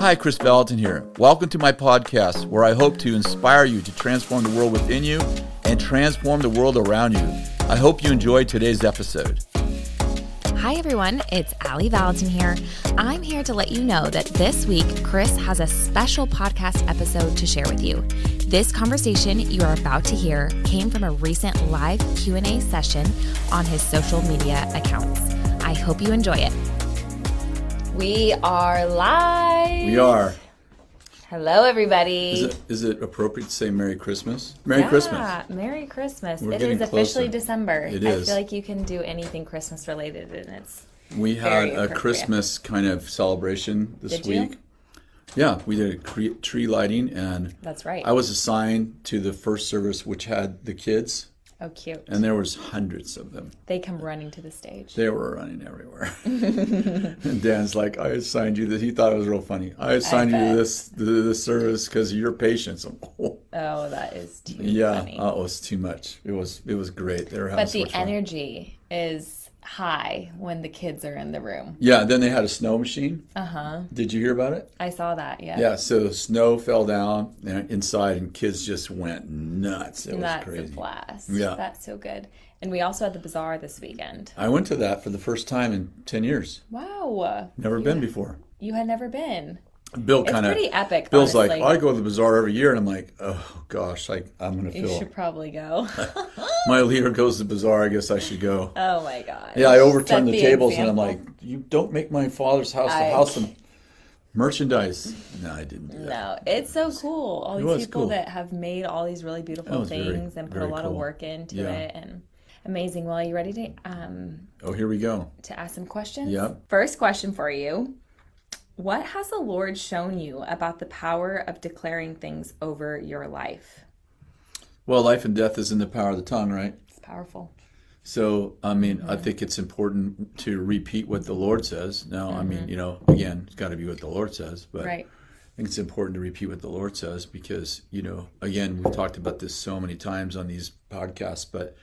Hi, Kris Vallotton here. Welcome to my podcast where I hope to inspire you to transform the world within you and transform the world around you. I hope you enjoyed today's episode. Hi, everyone. It's Ali Vallotton here. I'm here to let you know that this week, Chris has a special podcast episode to share with you. This conversation you are about to hear came from a recent live Q&A session on his social media accounts. I hope you enjoy it. We are live. We are. Hello, everybody. Is it, is it appropriate to say Merry Christmas? Merry yeah, Christmas. Merry Christmas. We're it is officially December. It is. I feel like you can do anything Christmas related and it's We had a Christmas kind of celebration this did week. You? Yeah, we did a tree lighting and That's right. I was assigned to the first service which had the kids Oh, cute. And there was hundreds of them. They come running to the stage. They were running everywhere. and Dan's like, I assigned you this. He thought it was real funny. I assigned I you this this service because your patience. oh. oh, that is too yeah, funny. Yeah, uh, it was too much. It was it was great. They were having But the energy is high when the kids are in the room. Yeah, then they had a snow machine. Uh huh. Did you hear about it? I saw that, yeah. Yeah, so snow fell down inside and kids just went nuts. It That's was crazy. a blast. Yeah. That's so good. And we also had the bazaar this weekend. I went to that for the first time in 10 years. Wow. Never you been before. You had never been. Bill kind of pretty epic. Bill's honestly. like, I go to the bazaar every year, and I'm like, oh gosh, like I'm gonna feel. You should probably go. my leader goes to the bazaar. I guess I should go. Oh my god. Yeah, I overturned the, the, tables, example. and I'm like, you don't make my father's house I... the house of merchandise. No, I didn't. No, it's so cool. All these people cool. that have made all these really beautiful things very, and put a lot cool. of work into yeah. it and. Amazing. Well, are you ready to um Oh, here we go. To ask some questions? Yep. First question for you. What has the Lord shown you about the power of declaring things over your life? Well, life and death is in the power of the tongue, right? It's powerful. So, I mean, mm-hmm. I think it's important to repeat what the Lord says. Now, mm-hmm. I mean, you know, again, it's got to be what the Lord says, but right. I think it's important to repeat what the Lord says because, you know, again, we've talked about this so many times on these podcasts, but,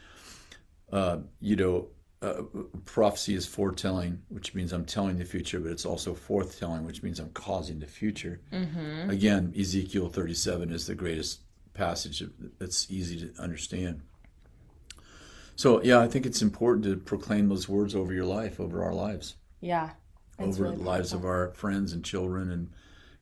uh, you know, uh, prophecy is foretelling, which means I'm telling the future, but it's also forthtelling, which means I'm causing the future. Mm-hmm. Again, Ezekiel 37 is the greatest passage that's easy to understand. So, yeah, I think it's important to proclaim those words over your life, over our lives. Yeah. Over really the lives of our friends and children and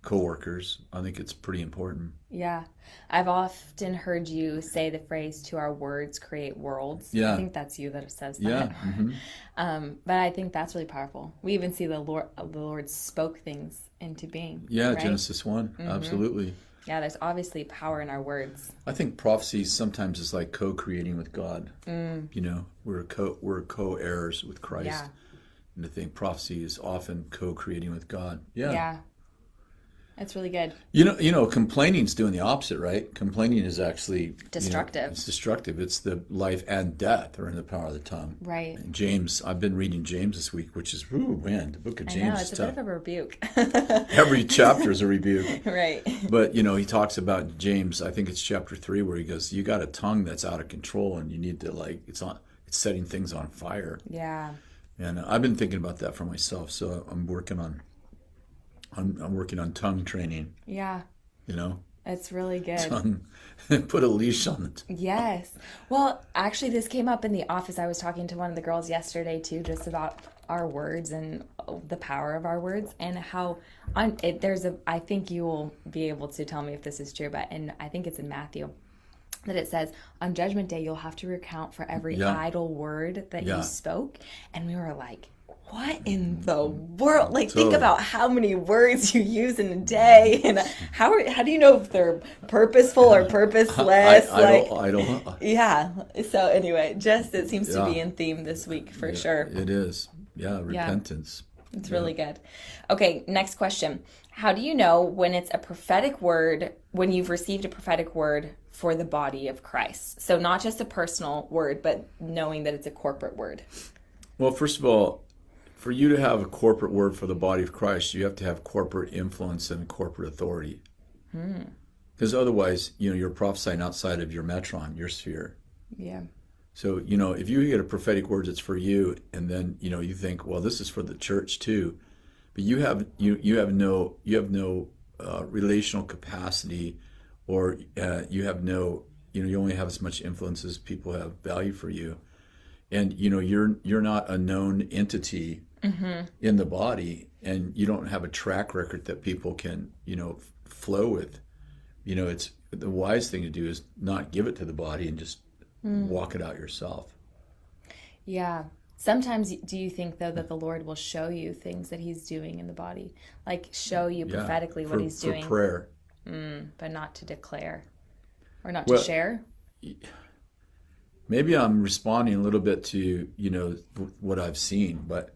coworkers. I think it's pretty important. Yeah. I've often heard you say the phrase to our words create worlds. Yeah. I think that's you that says that. Yeah. Mm-hmm. Um, but I think that's really powerful. We even see the Lord the Lord spoke things into being. Yeah, right? Genesis one. Mm-hmm. Absolutely. Yeah, there's obviously power in our words. I think prophecy sometimes is like co-creating with God. Mm. You know, we're co we're co-heirs with Christ. Yeah. And I think prophecy is often co-creating with God. Yeah. Yeah. That's really good. You know, you know, complaining is doing the opposite, right? Complaining is actually destructive. You know, it's destructive. It's the life and death are in the power of the tongue. Right. And James, I've been reading James this week, which is ooh man, the book of James I know, it's a tough. bit of a rebuke. Every chapter is a rebuke. right. But you know, he talks about James. I think it's chapter three where he goes, "You got a tongue that's out of control, and you need to like it's on. It's setting things on fire." Yeah. And I've been thinking about that for myself, so I'm working on I'm, I'm working on tongue training. Yeah. You know? It's really good. Tongue. Put a leash on it. Yes. Well, actually, this came up in the office. I was talking to one of the girls yesterday, too, just about our words and the power of our words and how on it, there's a i think you will be able to tell me if this is true but and i think it's in matthew that it says on judgment day you'll have to recount for every Yeah. idle word that Yeah. you spoke and we were like what in the world like think about how many words you use in a day and how are, how do you know if they're purposeful or purposeless I, I like don't. I don't. yeah so anyway just it seems to be in theme this week for Yeah, sure It is. Yeah, repentance. it's really good. Okay, next question. How do you know when it's a prophetic word, when you've received a prophetic word for the body of Christ? So, not just a personal word, but knowing that it's a corporate word. Well, first of all, for you to have a corporate word for the body of Christ, you have to have corporate influence and corporate authority. Because otherwise, you know, you're prophesying outside of your metron, your sphere. Yeah. So, you know, if you get a prophetic word that's for you, and then, you know, you think, well, this is for the church too, but you have you you have no you have no uh, relational capacity, or uh, you have no you know you only have as much influence as people have value for you, and you know you're you're not a known entity mm-hmm. in the body, and you don't have a track record that people can you know f- flow with. You know, it's the wise thing to do is not give it to the body and just mm. walk it out yourself. Yeah. Sometimes do you think though that the Lord will show you things that he's doing in the body? Like show you Yeah, prophetically for, what he's doing, prayer. Mm, but not to declare or not Well- to share? Maybe I'm responding a little bit to you know what I've seen, but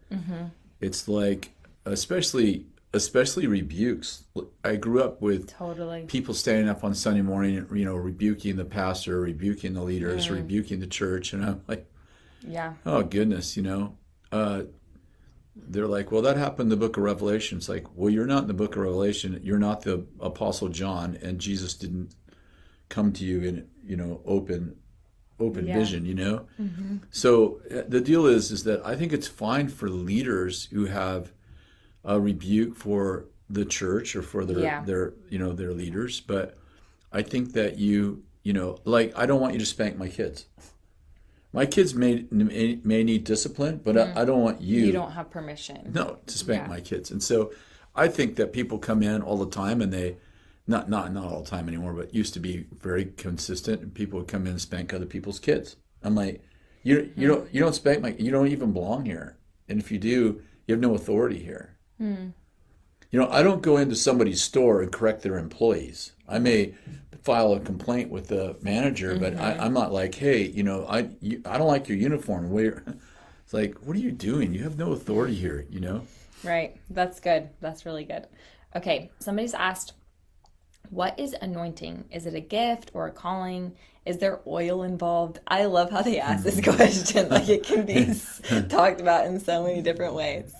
it's like especially especially rebukes. I grew up with Totally. people standing up on Sunday morning, you know, rebuking the pastor, rebuking the leaders, rebuking the church, and I'm like, Yeah. oh goodness, you know. Uh, they're like, well, that happened in the book of Revelation. It's like, well, you're not in the book of Revelation. You're not the apostle John, and Jesus didn't come to you in, you know, open, open Yeah. vision. You know. So uh, the deal is, is that I think it's fine for leaders who have a rebuke for the church or for their Yeah. their you know their leaders, but I think that you you know like I don't want you to spank my kids. My kids may may, need discipline, but I, I don't want you, Mm-hmm. You don't have permission. no to spank Yeah. my kids. And so I think that people come in all the time and they not not not all the time anymore, but used to be very consistent. And people would come in and spank other people's kids. I'm like, you you don't you don't spank my you don't even belong here, and if you do, you have no authority here. Hmm. You know, I don't go into somebody's store and correct their employees. I may file a complaint with the manager, but I, mm-hmm. I'm not like, hey, you know, I you, I don't like your uniform. Where it's like, what are you doing? You have no authority here. You know. Right. That's good. That's really good. Okay. Somebody's asked, what is anointing? Is it a gift or a calling? Is there oil involved? I love how they ask this question. Like it can be talked about in so many different ways.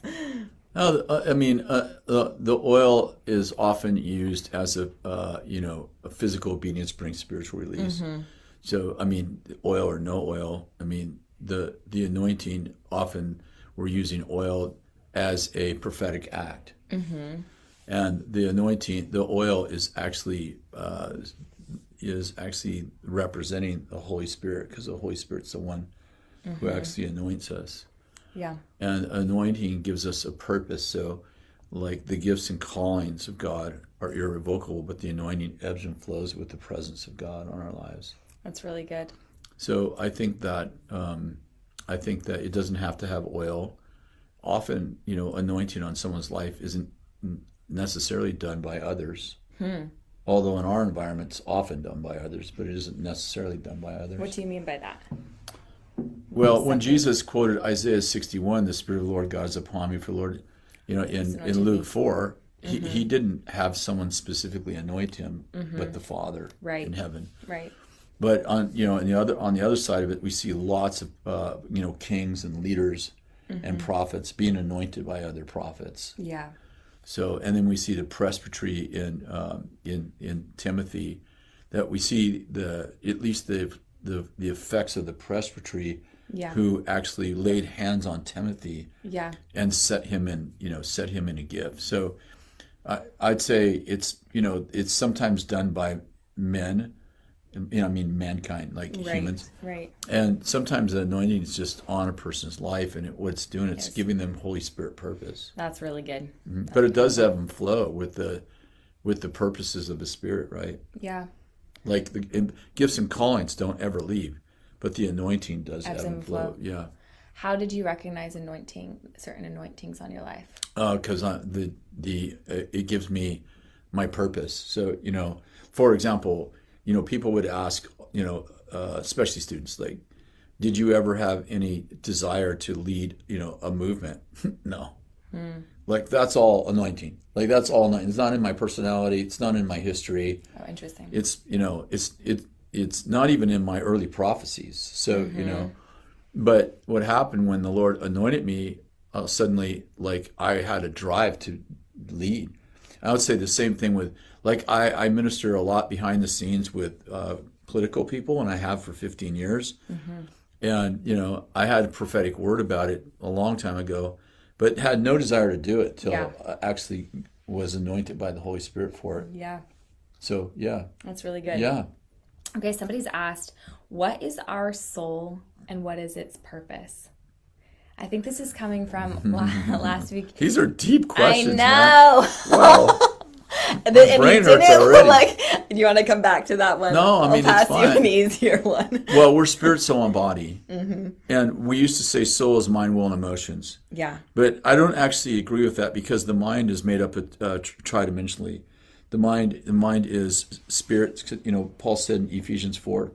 No, uh, I mean, uh, the the oil is often used as a uh, you know a physical obedience brings spiritual release. So, I mean, oil or no oil, I mean the the anointing often we're using oil as a prophetic act, and the anointing, the oil is actually uh, is actually representing the Holy Spirit because the Holy Spirit's the one who actually anoints us Yeah. and anointing gives us a purpose so like the gifts and callings of god are irrevocable but the anointing ebbs and flows with the presence of god on our lives That's really good. so i think that um, i think that it doesn't have to have oil often you know anointing on someone's life isn't necessarily done by others although in our environment it's often done by others but it isn't necessarily done by others What do you mean by that? Well, when Jesus quoted Isaiah 61, the Spirit of the Lord God is upon me, for Lord, you know, in, in. Luke 4, he, mm-hmm. he didn't have someone specifically anoint him, mm-hmm. but the Father Right. in heaven. Right. But on you know, on the other on the other side of it, we see lots of uh, you know kings and leaders mm-hmm. and prophets being anointed by other prophets. Yeah. So, and then we see the presbytery in um, in in Timothy, that we see the at least the the the effects of the presbytery, Yeah. who actually laid hands on Timothy Yeah. and set him in you know set him in a gift. So, I, I'd say it's you know it's sometimes done by men, you know I mean mankind like Right. humans, Right. and sometimes the anointing is just on a person's life, and it, what it's doing it's Yes. giving them Holy Spirit purpose. That's really good. But it does have them flow with the with the purposes of the spirit, right? Yeah. Like the gifts and callings don't ever leave, but the anointing does Ebbs ebb and and flow. flow. Yeah, How did you recognize anointing, certain anointings on your life? because uh, the the uh, it gives me my purpose. So you know, for example, you know, people would ask, you know, uh, especially students, like, did you ever have any desire to lead, you know, a movement? no. Like that's all anointing. Like that's all. It's not in my personality. It's not in my history. Oh, interesting. it's you know it's it it's not even in my early prophecies so you know but what happened when the lord anointed me uh, suddenly like i had a drive to lead i would say the same thing with like i i minister a lot behind the scenes with uh, political people and i have for 15 years and you know i had a prophetic word about it a long time ago but had no desire to do it till Yeah. uh, actually was anointed by the Holy Spirit for it. Yeah. So yeah, That's really good. yeah. Okay, somebody's asked, what is our soul and what is its purpose? I think this is coming from last week. These are deep questions. I know. Wow. And brain hurts didn't, already. Like, do you want to come back to that one? No, I mean, I'll it's pass you fine. an easier one. well, we're spirit, soul, and body, Mm-hmm. and we used to say soul is mind, will, and emotions. Yeah. But I don't actually agree with that because the mind is made up of, uh, tr- tridimensionally. The mind, the mind is spirit. You know, Paul said in Ephesians 4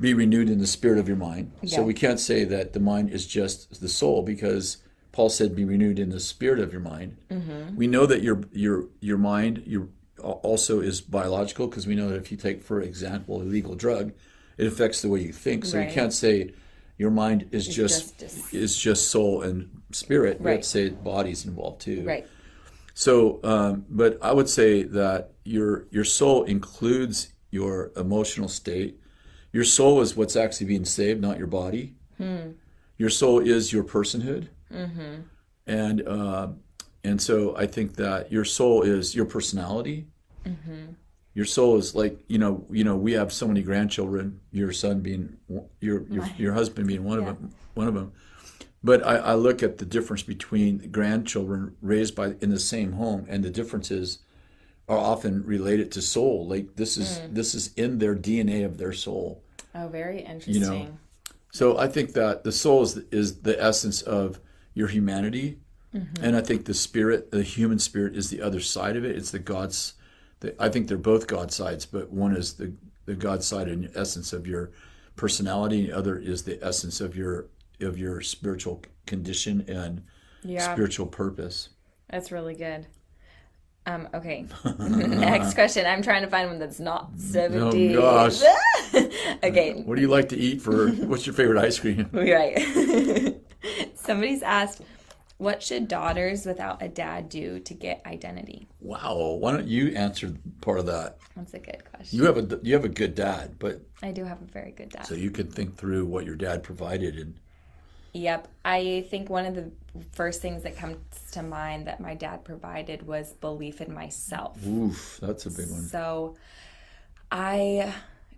"Be renewed in the spirit of your mind." So Mm-hmm. We can't say that the mind is just the soul because Paul said, "Be renewed in the spirit of your mind." Mm-hmm. We know that your your your mind your also is biological because we know that if you take, for example, a illegal drug, it affects the way you think. So Right. you can't say your mind is just, is just soul and spirit. We have Right. to say body's involved too. Right. So, um, but I would say that your your soul includes your emotional state. Your soul is what's actually being saved, not your body. Your soul is your personhood, Mm-hmm. and uh, and so I think that your soul is your personality. Mm-hmm. Your soul is like you know you know we have so many grandchildren. Your son being your your, your husband being one of them. One of them. But I, I look at the difference between grandchildren raised by in the same home, and the differences are often related to soul. Like this is mm. this is in their DNA of their soul. Oh, very interesting. So I think that the soul is, is the essence of your humanity, and I think the spirit, the human spirit, is the other side of it. It's the God's. The, I think they're both God sides, but one is the the God side and essence of your personality, and the other is the essence of your of your spiritual condition and Yeah. spiritual purpose. That's really good. Um, okay. Next question. I'm trying to find one that's not so Oh, deep. gosh. okay. What do you like to eat for? what's your favorite ice cream? Right. Somebody's asked, what should daughters without a dad do to get identity? Wow, why don't you answer part of that? That's a good question. You have a you have a good dad, but I do have a very good dad. so you can think through what your dad provided and Yep. I think one of the first things that comes to mind that my dad provided was belief in myself. oof, that's a big one. So I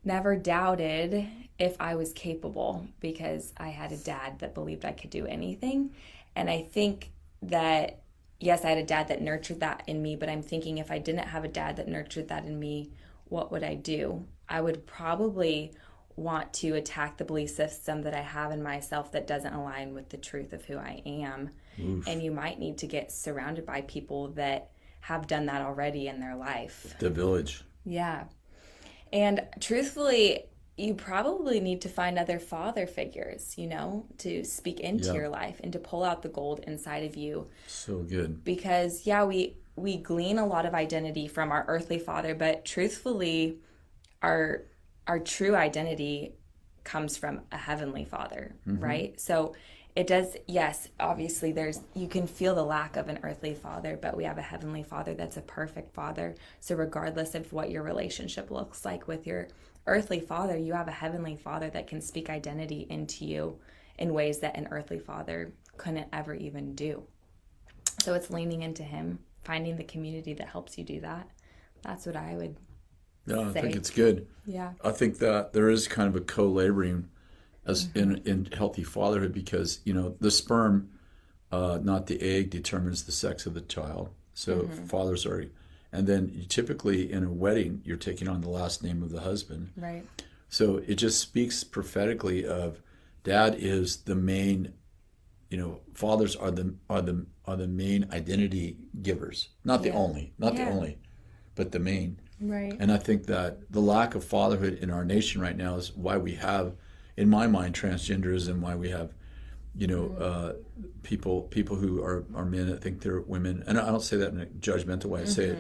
never doubted if I was capable because I had a dad that believed I could do anything. And I think that, yes, I had a dad that nurtured that in me, but I'm thinking if I didn't have a dad that nurtured that in me, what would I do? I would probably want to attack the belief system that I have in myself that doesn't align with the truth of who I am. And you might need to get surrounded by people that have done that already in their life. The village. Yeah. And truthfully, you probably need to find other father figures, you know, to speak into Yeah. your life and to pull out the gold inside of you So good. because yeah, we we glean a lot of identity from our earthly father, but truthfully our our true identity comes from a heavenly father, mm-hmm. right? So it does yes, obviously there's you can feel the lack of an earthly father, but we have a heavenly father that's a perfect father. So regardless of what your relationship looks like with your earthly father, you have a heavenly father that can speak identity into you in ways that an earthly father couldn't ever even do. So it's leaning into him, finding the community that helps you do that. That's what I would Yeah, I think it's good. yeah. I think that there is kind of a co-laboring as in in healthy fatherhood because you know the sperm, uh, not the egg, determines the sex of the child. So fathers are, and then you typically in a wedding you're taking on the last name of the husband. Right. So it just speaks prophetically of dad is the main, you know, fathers are the are the are the main identity givers, not the Yeah. only, not Yeah. the only, but the main. Right. And I think that the lack of fatherhood in our nation right now is why we have, in my mind, transgenderism. Why we have, you know, uh, people people who are, are men that think they're women. And I don't say that in a judgmental way. I say it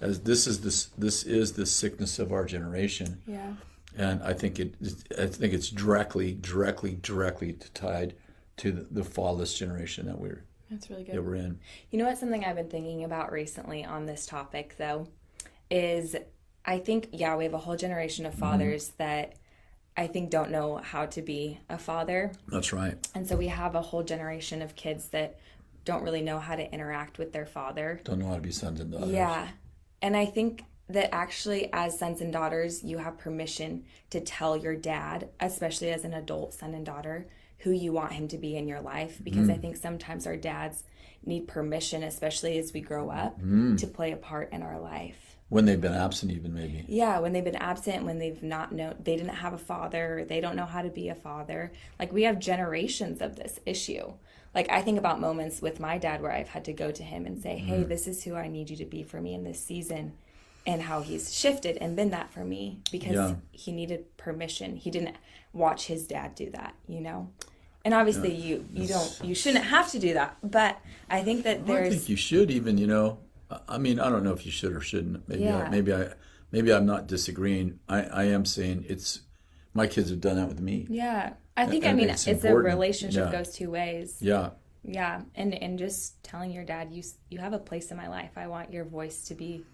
as this is this this is the sickness of our generation. Yeah. And I think it I think it's directly directly directly tied to the, the fatherless generation that we're That's really good. that we're in. You know what? Something I've been thinking about recently on this topic, though, is I think, yeah, we have a whole generation of fathers that I think don't know how to be a father. That's right. And so we have a whole generation of kids that don't really know how to interact with their father. Don't know how to be sons and daughters. Yeah. And I think that actually, as sons and daughters, you have permission to tell your dad, especially as an adult son and daughter, who you want him to be in your life. Because I mm. think sometimes our dads need permission, especially as we grow up, mm. to play a part in our life. When they've been absent, even maybe. Yeah, when they've been absent, when they've not known, they didn't have a father, they don't know how to be a father. Like we have generations of this issue. Like I think about moments with my dad where I've had to go to him and say, "Hey, mm-hmm. this is who I need you to be for me in this season." And how he's shifted and been that for me because Yeah. he needed permission. He didn't watch his dad do that, you know. And obviously, you you don't you shouldn't have to do that. But I think that there's I think you should even, you know. I mean, I don't know if you should or shouldn't. Maybe, Yeah. I, maybe I, maybe I'm not disagreeing. I, I am saying it's my kids have done that with me. yeah. I think I mean it's it's, a relationship Yeah. goes two ways. Yeah, Yeah, and and just telling your dad you you have a place in my life. I want your voice to be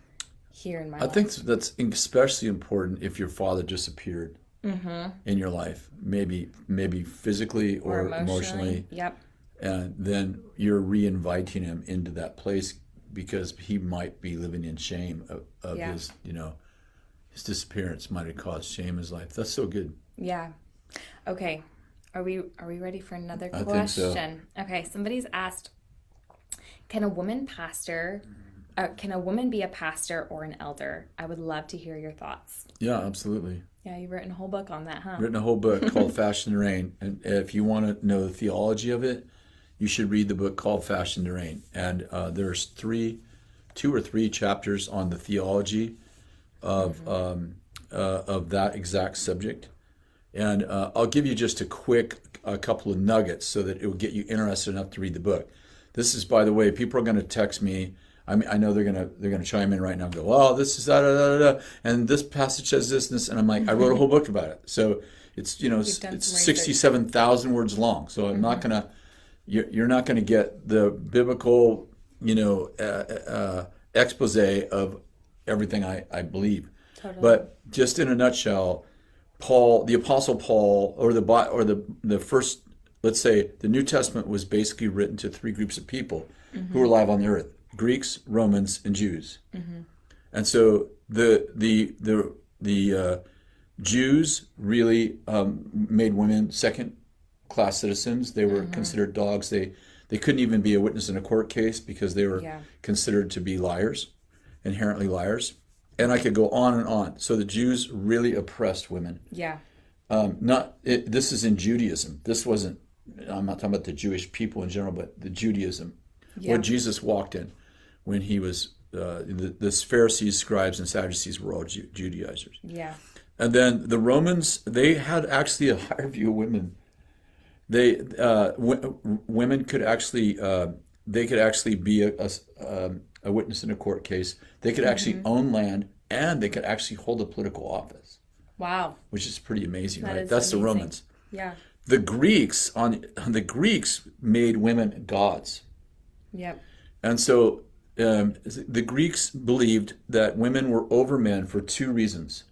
here in my I life. think that's especially important if your father disappeared Mm-hmm. in your life, maybe maybe physically or, emotionally, Yep. and then you're re-inviting him into that place because he might be living in shame of, of Yeah. his, you know, his disappearance might have caused shame in his life. That's so good. Yeah. Okay. Are we are we ready for another question? so. Okay. Somebody's asked, can a woman pastor? Uh, can a woman be a pastor or an elder? I would love to hear your thoughts. Yeah, absolutely. Yeah, you've written a whole book on that, huh? written a whole book called Fashioned to Reign. And if you want to know the theology of it, you should read the book called Fashioned to Reign. And uh, there's three, two or three chapters on the theology of um, uh, of that exact subject. And uh, I'll give you just a quick a couple of nuggets so that it will get you interested enough to read the book. This is, by the way, people are going to text me. I mean, I know they're gonna they're gonna chime in right now. and Go, oh, this is da da da da, da," and this passage says this and this, and I'm like, I wrote a whole book about it. So it's you know it's, done it's research. sixty seven thousand words long. So I'm not gonna you're, you're not gonna get the biblical you know uh, uh, expose of everything I I believe. But just in a nutshell, Paul, the Apostle Paul, or the Bi- or the the first, let's say, the New Testament was basically written to three groups of people who were alive on the earth: Greeks, Romans, and Jews. And so the the the the uh, Jews really um, made women second class citizens. They were considered dogs. They they couldn't even be a witness in a court case because they were Yeah. considered to be liars, inherently liars. And I could go on and on. So the Jews really oppressed women. Yeah. Um, not it, this is in Judaism. This wasn't. I'm not talking about the Jewish people in general, but the Judaism, Yeah. what Jesus walked in when he was. Uh, the, the Pharisees, scribes, and Sadducees were all Ju- Judaizers. Yeah. And then the Romans, they had actually a higher view of women. They uh, w- women could actually uh, they could actually be a, a, um, a witness in a court case. They could actually Mm-hmm. own land and they could actually hold a political office, Wow. which is pretty amazing, That right? That's the. Romans. Yeah. The Greeks on the Greeks made women gods. Yep. And so um, the Greeks believed that women were over men for two reasons.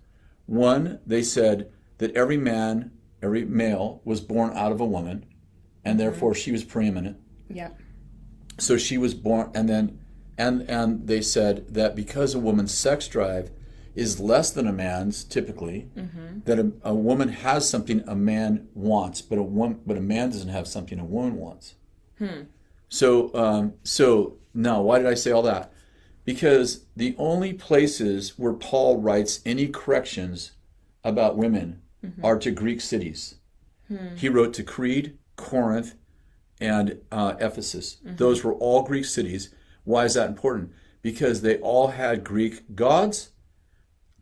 One, they said that every man, every male, was born out of a woman, and therefore she was preeminent. Yep. So she was born, and then, and and they said that because a woman's sex drive is less than a man's typically, that a, a woman has something a man wants, but a woman, but a man doesn't have something a woman wants. Hmm. So, um, so now, why did I say all that? Because the only places where Paul writes any corrections about women Mm-hmm. are to Greek cities. Hmm. He wrote to Crete, Corinth, and uh, Ephesus. Mm-hmm. Those were all Greek cities. Why is that important? Because they all had Greek gods.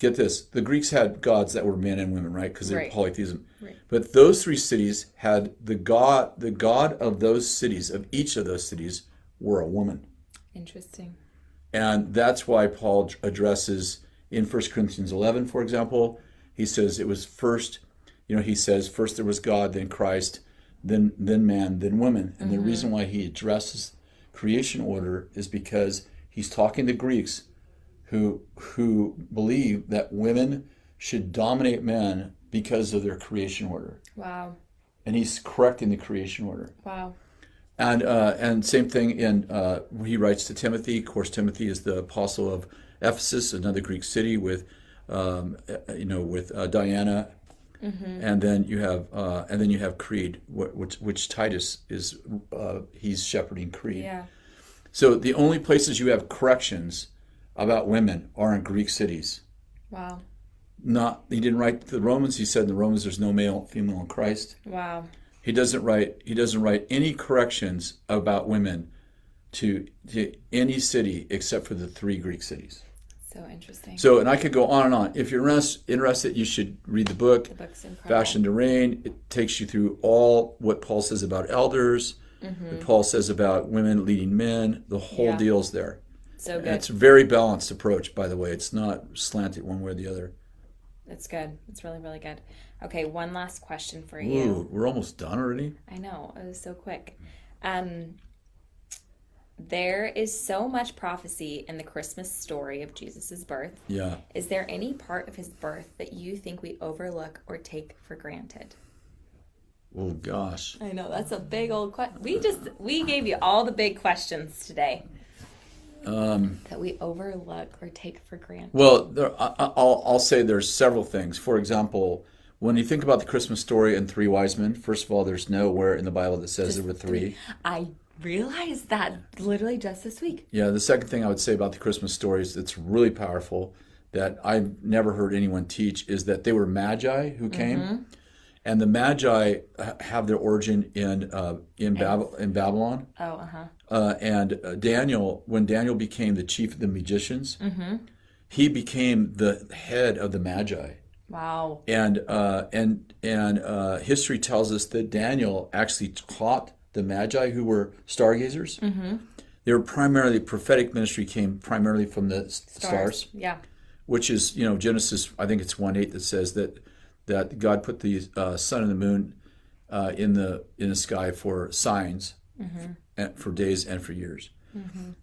Get this: the Greeks had gods that were men and women, right? Because they're Right. polytheism. Right. But those three cities had the god. The god of those cities, of each of those cities, were a woman. Interesting. And that's why Paul addresses in 1 Corinthians 11, for example, he says it was first, you know, he says first there was God, then Christ, then then man, then woman. And the reason why he addresses creation order is because he's talking to Greeks who who believe that women should dominate men because of their creation order. Wow. And he's correcting the creation order. Wow. And uh, and same thing in uh, he writes to Timothy. Of course, Timothy is the apostle of Ephesus, another Greek city with, um, uh, you know, with uh, Diana, and then you have uh, and then you have Crete, which which Titus is uh, he's shepherding Crete. Yeah. So the only places you have corrections about women are in Greek cities. Wow. Not he didn't write the Romans. He said in the Romans there's no male female in Christ. Wow. He doesn't write he doesn't write any corrections about women to, to any city except for the three Greek cities. So interesting. So and I could go on and on. If you're interested, you should read the book. the book's incredible. Fashioned to Reign. It takes you through all what Paul says about elders, what Paul says about women leading men. The whole Mm-hmm. Yeah. deal's there. So And it's a very balanced approach, by the way. It's not slanted one way or the other. It's good. It's really, really good. Okay, one last question for you. Ooh, we're almost done already. I know, it was so quick. Um, there is so much prophecy in the Christmas story of Jesus' birth. Yeah. Is there any part of his birth that you think we overlook or take for granted? Oh gosh. I know that's a big old question. We just we gave you all the big questions today Um, that we overlook or take for granted. well, there, I, I- I'll, I'll say there's several things. For example, when you think about the Christmas story and three wise men, first of all, there's nowhere in the Bible that says there were three. I realized that literally just this week. Yeah, the second thing I would say about the Christmas stories that's really powerful that I've never heard anyone teach is that they were magi who came, and the magi have their origin in uh, in, Bab- in Babylon. Oh, uh huh. Uh, and uh, Daniel, when Daniel became the chief of the magicians, he became the head of the magi. Wow. And uh, and and uh, history tells us that Daniel actually taught the Magi, who were stargazers. Mm-hmm. They were primarily prophetic ministry came primarily from the s- stars, Yeah. which is you know Genesis. I think it's one eight that says that that God put the uh, sun and the moon uh, in the in the sky for signs, and for days and for years.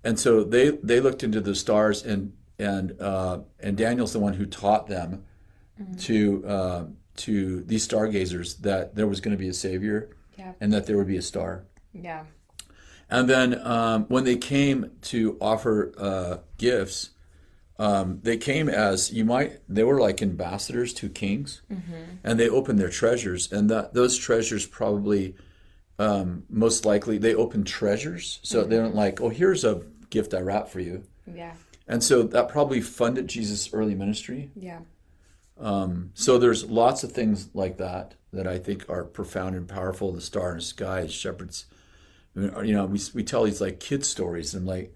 And so they they looked into the stars and and uh, and Daniel's the one who taught them to uh, to these stargazers that there was going to be a savior Yeah. and that there would be a star. Yeah. And then um, when they came to offer uh, gifts, um, they came as you might. They were like ambassadors to kings, and they opened their treasures, and that those treasures probably, um, most likely, they opened treasures. So they weren't like, "Oh, here's a gift I wrapped for you," Yeah. and so that probably funded Jesus' early ministry. Yeah. So there's lots of things like that that I think are profound and powerful. The star in the sky, shepherds. You know, we we tell these like kid stories, and like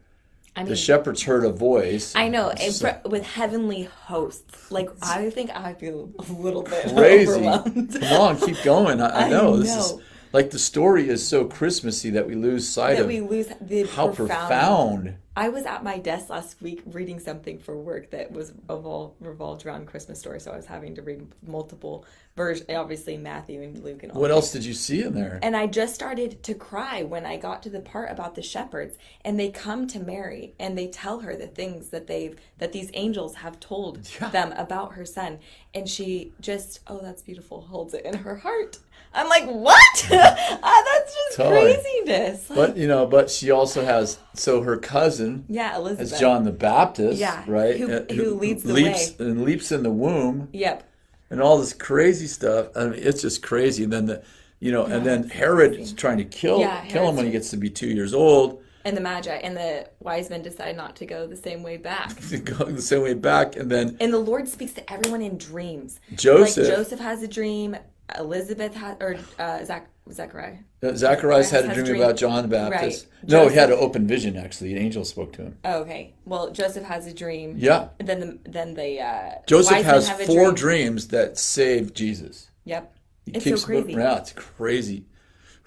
I mean, the shepherds heard a voice. I know So- with heavenly hosts. Like I think I feel a little bit crazy. overwhelmed. Come on, keep going. I, I I know this is like the story is so Christmassy that we lose sight that of we lose the how profound. profound. I was at my desk last week reading something for work that was revol- revolved around Christmas story, so I was having to read multiple versions, obviously Matthew and Luke and all. What else did you see in there? And I just started to cry when I got to the part about the shepherds and they come to Mary and they tell her the things that they've that these angels have told Yeah. them about her son and she just oh that's beautiful holds it in her heart. I'm like, "What? ah, that's just Totally. craziness." But you know, but she also has so her cousin yeah, Elizabeth. is John the Baptist, Yeah, right? who- Uh, who leads the leaps way. and leaps in the womb. Yep. And all this crazy stuff. I mean, it's just crazy. And then the, you know, and then Herod is trying to kill Yeah, kill him when he gets to be two years old. And the Magi and the wise men decide not to go the same way back. Go the same way back, and then And the Lord speaks to everyone in dreams. Joseph. Like Joseph has a dream. Elizabeth had, or uh, Zach, Zachariah. uh, Zacharias had a dream, dream. about John the Baptist. Right. No, he had an open vision. Actually, an angel spoke to him. Oh, okay. Well, Joseph has a dream. Yeah, then the then the uh, Joseph has four dream. dreams that saved Jesus. Yep. He It's keeps so crazy. Yeah, it's crazy.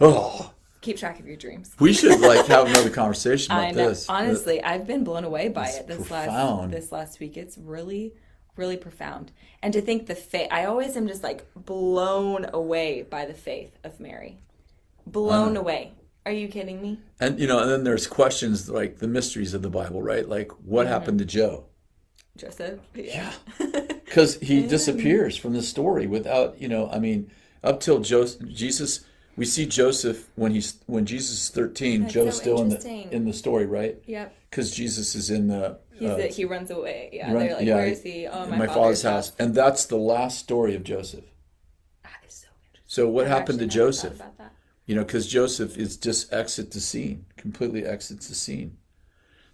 Oh, Keep track of your dreams. we should like have another conversation about this. Honestly, I've been blown away by it this profound. last this last week. It's really, really profound. And to think the faith, I always am just like blown away by the faith of Mary. Blown away. Are you kidding me? and you know, and then there's questions like the mysteries of the Bible, right? Like what Mm-hmm. happened to Joe? Joseph? Yeah. because he disappears from the story without you know i mean up till Joseph, jesus we see Joseph when he's when Jesus is thirteen. That's Joe's so still in the in the story, right? Yep. Because Jesus is in the uh, he runs away. Yeah. run- They're like, yeah, where is he? Oh, my, my father's house, and that's the last story of Joseph. That is so interesting. So what I've happened to actually never thought Joseph? You know, because Joseph is just exit the scene, completely exits the scene.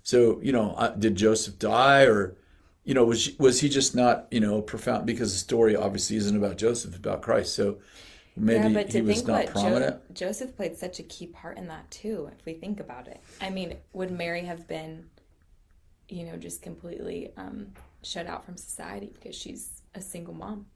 So you know, uh, did Joseph die, or you know, was was he just not you know profound? Because the story obviously isn't about Joseph, it's about Christ. So maybe yeah, he was not what jo- prominent. Joseph played such a key part in that too, if we think about it. I mean, would Mary have been, you know, just completely um, shut out from society because she's a single mom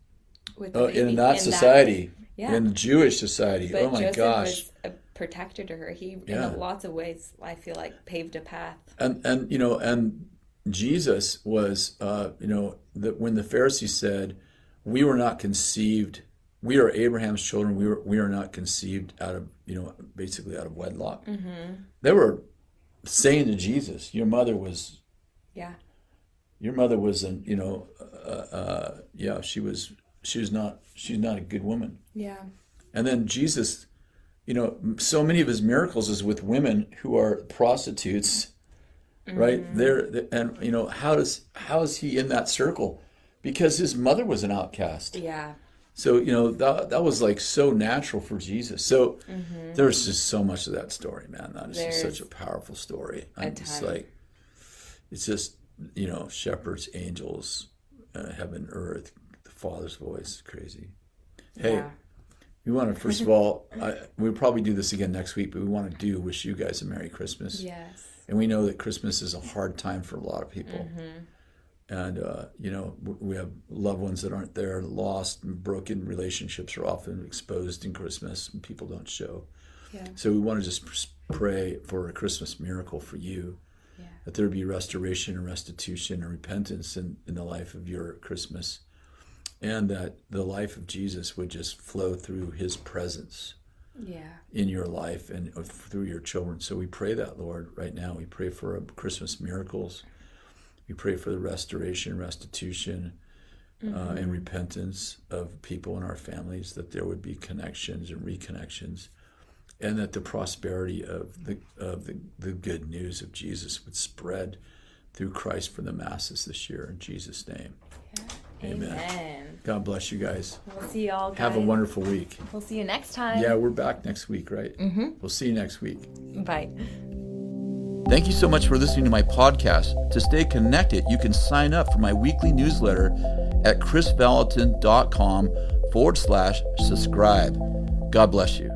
with Oh, in that society, yeah. in Jewish society. But oh my Joseph gosh! was a protector to her. He, Yeah. in lots of ways, I feel like paved a path. and and you know and jesus was uh you know that when the pharisees said we were not conceived we are abraham's children we were we are not conceived out of you know basically out of wedlock they were saying to jesus your mother was Yeah. your mother was an you know uh, uh yeah she was she was not she's not a good woman Yeah. and then Jesus, you know, so many of his miracles is with women who are prostitutes, right? There and you know, how does how is he in that circle? Because his mother was an outcast. Yeah. So, you know, that that was like so natural for Jesus. So there's just so much of that story, man. That is just such a powerful story. I'm just ton. like it's just, you know, shepherds, angels, uh, heaven, earth, the Father's voice, crazy. Hey, Yeah. we want to first of all, I, we'll probably do this again next week, but we want to do wish you guys a Merry Christmas. Yes. And we know that Christmas is a hard time for a lot of people. And, uh, you know, we have loved ones that aren't there, lost, and broken relationships are often exposed in Christmas, and people don't show. Yeah. So we want to just pray for a Christmas miracle for you. That there be restoration and restitution and repentance in, in the life of your Christmas, and that the life of Jesus would just flow through his presence Yeah. in your life and uh, through your children. So we pray that, Lord, right now. We pray for uh, Christmas miracles. We pray for the restoration, restitution, uh, and repentance of people in our families, that there would be connections and reconnections, and that the prosperity of the of the, the good news of Jesus would spread through Christ for the masses this year. In Jesus' name. Amen. Amen. God bless you guys. We'll see y'all guys. Have a wonderful week. We'll see you next time. Yeah, we're back next week, right? Mm-hmm. We'll see you next week. Bye. Thank you so much for listening to my podcast. To stay connected, you can sign up for my weekly newsletter at krisvallotton.com forward slash subscribe. God bless you.